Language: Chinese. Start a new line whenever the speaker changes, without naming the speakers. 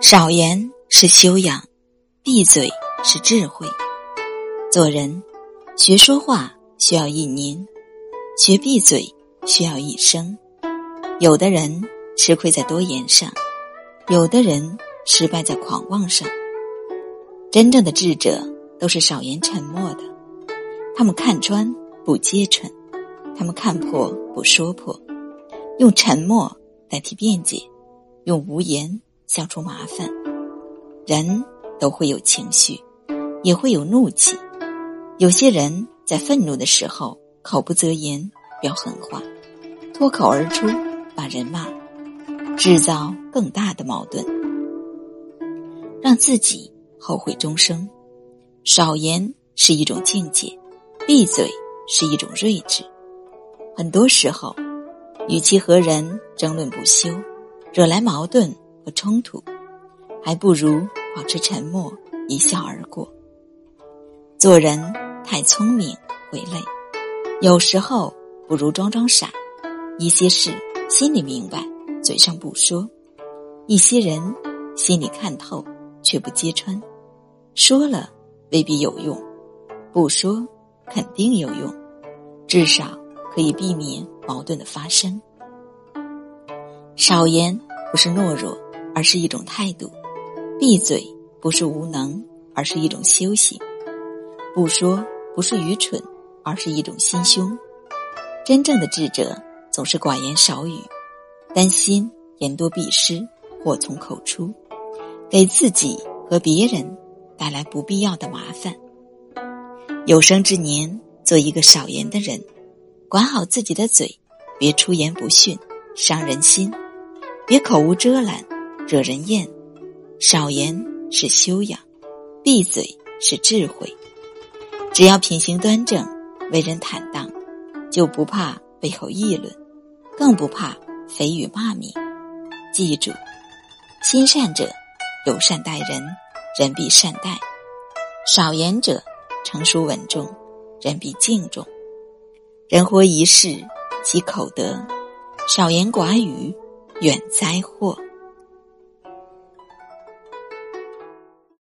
少言是修养，闭嘴是智慧。做人，学说话需要一年，学闭嘴需要一生。有的人吃亏在多言上，有的人失败在狂妄上。真正的智者都是少言沉默的，他们看穿不揭穿，他们看破不说破，用沉默代替辩解，用无言。消除麻烦，人都会有情绪，也会有怒气。有些人在愤怒的时候口不择言，飙狠话，脱口而出把人骂，制造更大的矛盾，让自己后悔终生。少言是一种境界，闭嘴是一种睿智。很多时候，与其和人争论不休，惹来矛盾。和冲突，还不如保持沉默，一笑而过。做人太聪明会累，有时候不如装装傻。一些事心里明白，嘴上不说；一些人心里看透，却不揭穿。说了未必有用，不说肯定有用，至少可以避免矛盾的发生。少言不是懦弱。而是一种态度，闭嘴不是无能，而是一种修行；不说不是愚蠢，而是一种心胸。真正的智者总是寡言少语，担心言多必失，祸从口出，给自己和别人带来不必要的麻烦。有生之年，做一个少言的人，管好自己的嘴，别出言不逊，伤人心；别口无遮拦。惹人厌，少言是修养，闭嘴是智慧。只要品行端正，为人坦荡，就不怕背后议论，更不怕蜚语骂名。记住，心善者友善待人，人必善待；少言者成熟稳重，人必敬重。人活一世，积口德，少言寡语，远灾祸。